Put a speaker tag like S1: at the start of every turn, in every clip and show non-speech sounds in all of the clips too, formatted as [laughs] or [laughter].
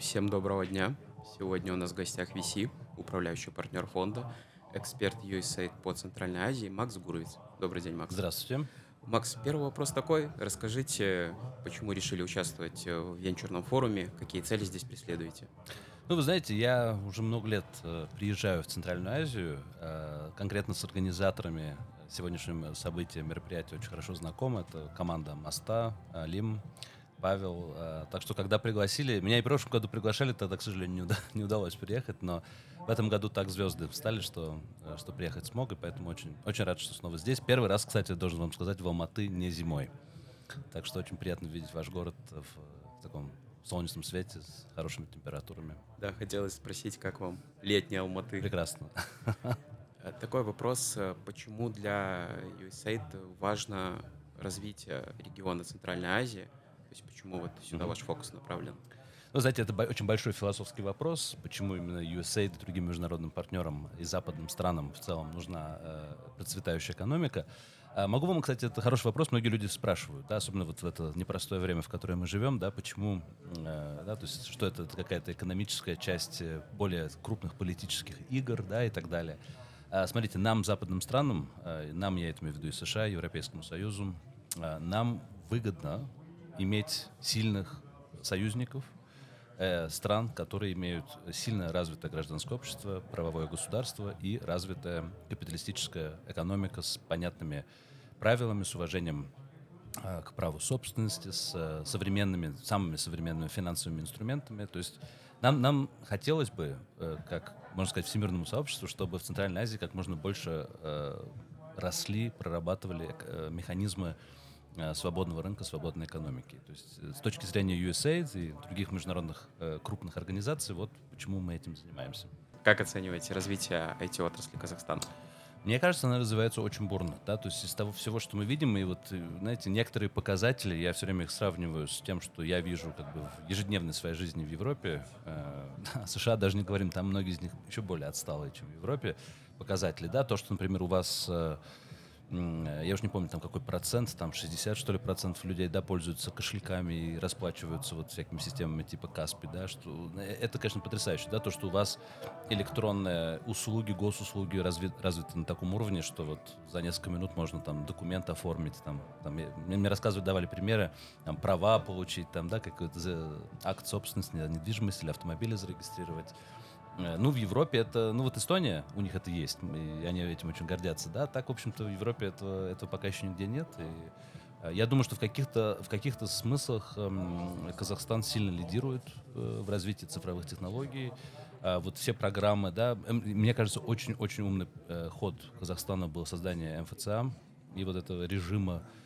S1: Всем доброго дня. Сегодня у нас в гостях VC, управляющий партнер фонда, эксперт USAID по Центральной Азии Макс Гуровец. Добрый день, Макс.
S2: Здравствуйте.
S1: Макс, первый вопрос такой. Расскажите, почему решили участвовать в венчурном форуме, какие цели здесь преследуете?
S2: Ну, вы знаете, я уже много лет э, приезжаю в Центральную Азию, э, конкретно с организаторами сегодняшнего события, мероприятия очень хорошо знаком. Это команда «Моста», э, «Лим», Павел. Э, так что, когда пригласили, меня и в прошлом году приглашали, тогда, к сожалению, не, уда [laughs] не удалось приехать, но в этом году так звезды встали, что, э, что приехать смог, и поэтому очень, очень рад, что снова здесь. Первый раз, кстати, должен вам сказать, в Алматы не зимой. Так что очень приятно видеть ваш город в, в таком солнечном свете с хорошими температурами.
S1: Да, хотелось спросить, как вам летний Алматы?
S2: Прекрасно.
S1: Э, такой вопрос, почему для USAID важно развитие региона Центральной Азии – то есть почему вот сюда mm-hmm. ваш фокус направлен?
S2: Ну, знаете, это очень большой философский вопрос, почему именно USAID и другим международным партнерам и западным странам в целом нужна э, процветающая экономика. А могу вам, кстати, это хороший вопрос, многие люди спрашивают, да, особенно вот в это непростое время, в которое мы живем, да, почему, э, да, то есть что это, это какая-то экономическая часть э, более крупных политических игр, да, и так далее. А, смотрите, нам, западным странам, э, нам, я это имею в виду и США, Европейскому Союзу, э, нам выгодно иметь сильных союзников, э, стран, которые имеют сильно развитое гражданское общество, правовое государство и развитая капиталистическая экономика с понятными правилами, с уважением э, к праву собственности, с э, современными, самыми современными финансовыми инструментами. То есть нам, нам хотелось бы, как можно сказать, всемирному сообществу, чтобы в Центральной Азии как можно больше росли, прорабатывали механизмы свободного рынка, свободной экономики. То есть э, с точки зрения USAID и других международных э, крупных организаций, вот почему мы этим занимаемся.
S1: Как оцениваете развитие IT-отрасли Казахстана?
S2: Мне кажется, она развивается очень бурно. Да? То есть из того всего, что мы видим, и вот, знаете, некоторые показатели, я все время их сравниваю с тем, что я вижу как бы в ежедневной своей жизни в Европе. Э, [laughs] США даже не говорим, там многие из них еще более отсталые, чем в Европе показатели. Да? То, что, например, у вас... Э, я уже не помню, там какой процент, там 60, что ли, процентов людей, да, пользуются кошельками и расплачиваются вот всякими системами типа Каспи, да, что э, это, конечно, потрясающе, да, то, что у вас электронные услуги, госуслуги развит, развиты на таком уровне, что вот за несколько минут можно там документ оформить, там, там мне, рассказывают, давали примеры, там, права получить, там, да, какой-то акт собственности, недвижимости или автомобиля зарегистрировать, ну, в Европе это, ну вот Эстония, у них это есть, и они этим очень гордятся, да, так, в общем-то, в Европе этого, этого пока еще нигде нет, и э, я думаю, что в каких-то в каких-то смыслах эм, Казахстан сильно лидирует э, в развитии цифровых технологий. Э, вот все программы, да, э, мне кажется, очень-очень умный э, ход Казахстана был создание МФЦА и вот этого режима Э,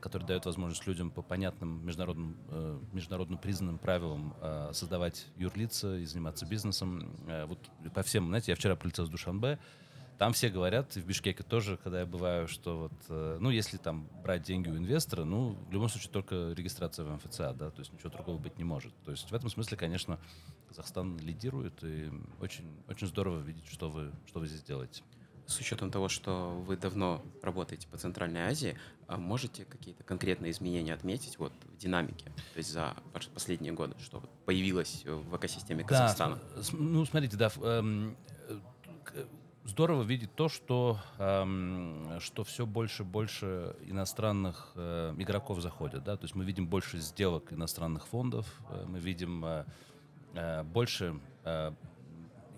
S2: который дает возможность людям по понятным международным, э, международно признанным правилам э, создавать юрлица и заниматься бизнесом. Вот по всем, знаете, я вчера прилетел с Душанбе, там все говорят, и в Бишкеке тоже, когда я бываю, что вот, ну, если там брать деньги у инвестора, ну, в любом случае только регистрация в МФЦА, да, то есть ничего другого быть не может. То есть в этом смысле, конечно, Казахстан лидирует, и очень, очень здорово видеть, что вы, что вы здесь делаете
S1: с учетом того, что вы давно работаете по Центральной Азии, а можете какие-то конкретные изменения отметить вот в динамике, то есть за последние годы, что появилось в экосистеме Казахстана?
S2: Да, ну, смотрите, да, эм, здорово видеть то, что, эм, что все больше и больше иностранных э, игроков заходят. Да? То есть мы видим больше сделок иностранных фондов, э, мы видим э, больше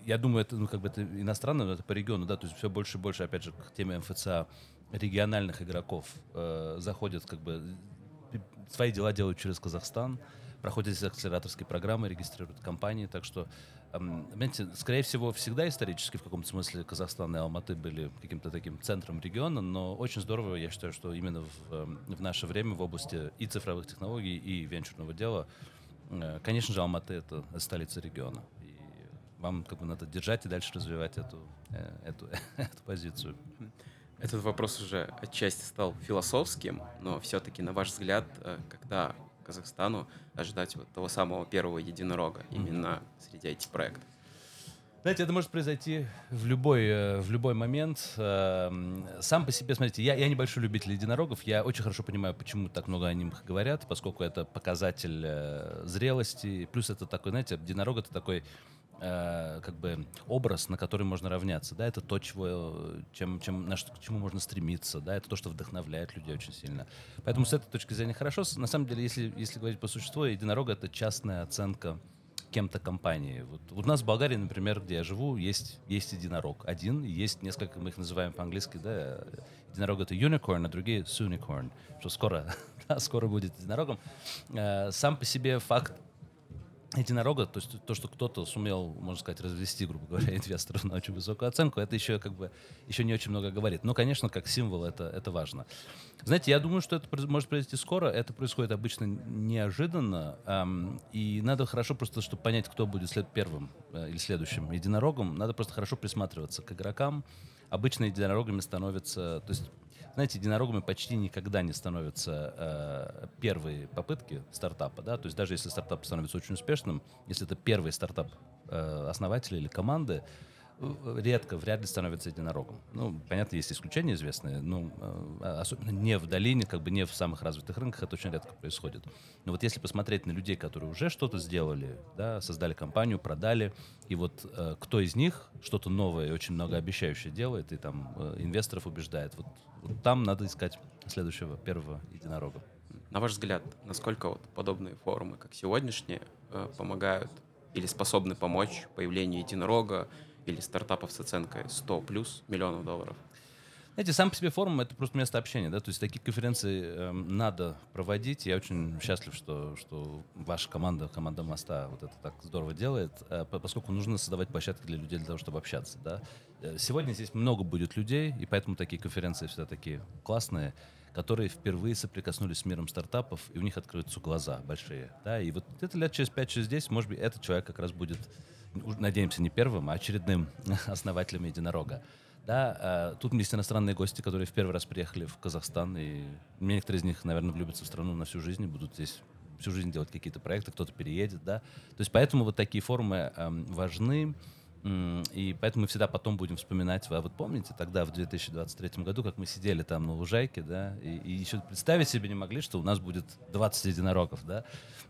S2: я думаю, это, ну, как бы это иностранно, но это по региону, да, то есть все больше и больше, опять же, к теме МФЦА региональных игроков э, заходят, как бы, свои дела делают через Казахстан, проходят здесь акселераторские программы, регистрируют компании, так что, эм, знаете, скорее всего, всегда исторически в каком-то смысле Казахстан и Алматы были каким-то таким центром региона, но очень здорово, я считаю, что именно в, эм, в наше время в области и цифровых технологий, и венчурного дела, э, конечно же, Алматы — это столица региона вам как бы надо держать и дальше развивать эту, э, эту, [laughs] эту позицию.
S1: Этот вопрос уже отчасти стал философским, но все-таки, на ваш взгляд, э, когда Казахстану ожидать вот того самого первого единорога именно mm-hmm. среди этих проектов?
S2: Знаете, это может произойти в любой, э, в любой момент. Эм, сам по себе, смотрите, я, я небольшой любитель единорогов. Я очень хорошо понимаю, почему так много о них говорят, поскольку это показатель зрелости. Плюс это такой, знаете, единорог это такой э, как бы образ, на который можно равняться. Да, это то, чего, чем, чем, на что, к чему можно стремиться. Да, это то, что вдохновляет людей очень сильно. Поэтому с этой точки зрения хорошо. На самом деле, если, если говорить по существу, единорога — это частная оценка кем-то компании. Вот у нас в Болгарии, например, где я живу, есть, есть единорог. Один, есть несколько, мы их называем по-английски, да, единорог это unicorn, а другие sunicorn, что скоро, [laughs] да, скоро будет единорогом. Э, сам по себе факт единорога, то есть то, что кто-то сумел, можно сказать, развести, грубо говоря, [laughs] инвесторов на очень высокую оценку, это еще как бы еще не очень много говорит. Но, конечно, как символ это, это важно. Знаете, я думаю, что это может произойти скоро. Это происходит обычно неожиданно. Эм, и надо хорошо просто, чтобы понять, кто будет след первым э, или следующим единорогом, надо просто хорошо присматриваться к игрокам. Обычно единорогами становятся... То есть знаете, единорогами почти никогда не становятся э, первые попытки стартапа, да, то есть даже если стартап становится очень успешным, если это первый стартап э, основателя или команды, редко, вряд ли становится единорогом. Ну, понятно, есть исключения известные, но э, особенно не в долине, как бы не в самых развитых рынках, это очень редко происходит. Но вот если посмотреть на людей, которые уже что-то сделали, да, создали компанию, продали, и вот э, кто из них что-то новое и очень многообещающее делает, и там э, инвесторов убеждает, вот, вот там надо искать следующего, первого единорога.
S1: На ваш взгляд, насколько вот подобные форумы, как сегодняшние, э, помогают или способны помочь появлению единорога, или стартапов с оценкой 100 плюс миллионов долларов?
S2: Знаете, сам по себе форум — это просто место общения, да, то есть такие конференции э, надо проводить. Я очень счастлив, что, что ваша команда, команда Моста вот это так здорово делает, э, поскольку нужно создавать площадки для людей для того, чтобы общаться, да. Э, сегодня здесь много будет людей, и поэтому такие конференции всегда такие классные, которые впервые соприкоснулись с миром стартапов, и у них откроются глаза большие, да, и вот это лет через 5-10, может быть, этот человек как раз будет надеемся, не первым, а очередным [laughs] основателем единорога. Да, э, тут есть иностранные гости, которые в первый раз приехали в Казахстан, и некоторые из них, наверное, влюбятся в страну на всю жизнь и будут здесь всю жизнь делать какие-то проекты, кто-то переедет, да. То есть поэтому вот такие форумы э, важны. И поэтому мы всегда потом будем вспоминать, а вот помните тогда, в 2023 году, как мы сидели там на лужайке, да, и, и еще представить себе не могли, что у нас будет 20 единорогов, да.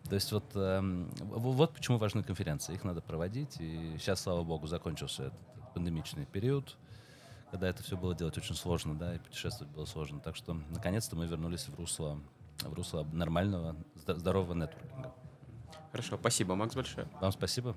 S2: То есть вот, эм, вот почему важны конференции, их надо проводить, и сейчас, слава богу, закончился этот пандемичный период, когда это все было делать очень сложно, да, и путешествовать было сложно. Так что, наконец-то мы вернулись в русло, в русло нормального, здорового нетворкинга.
S1: Хорошо, спасибо, Макс, большое.
S2: Вам спасибо.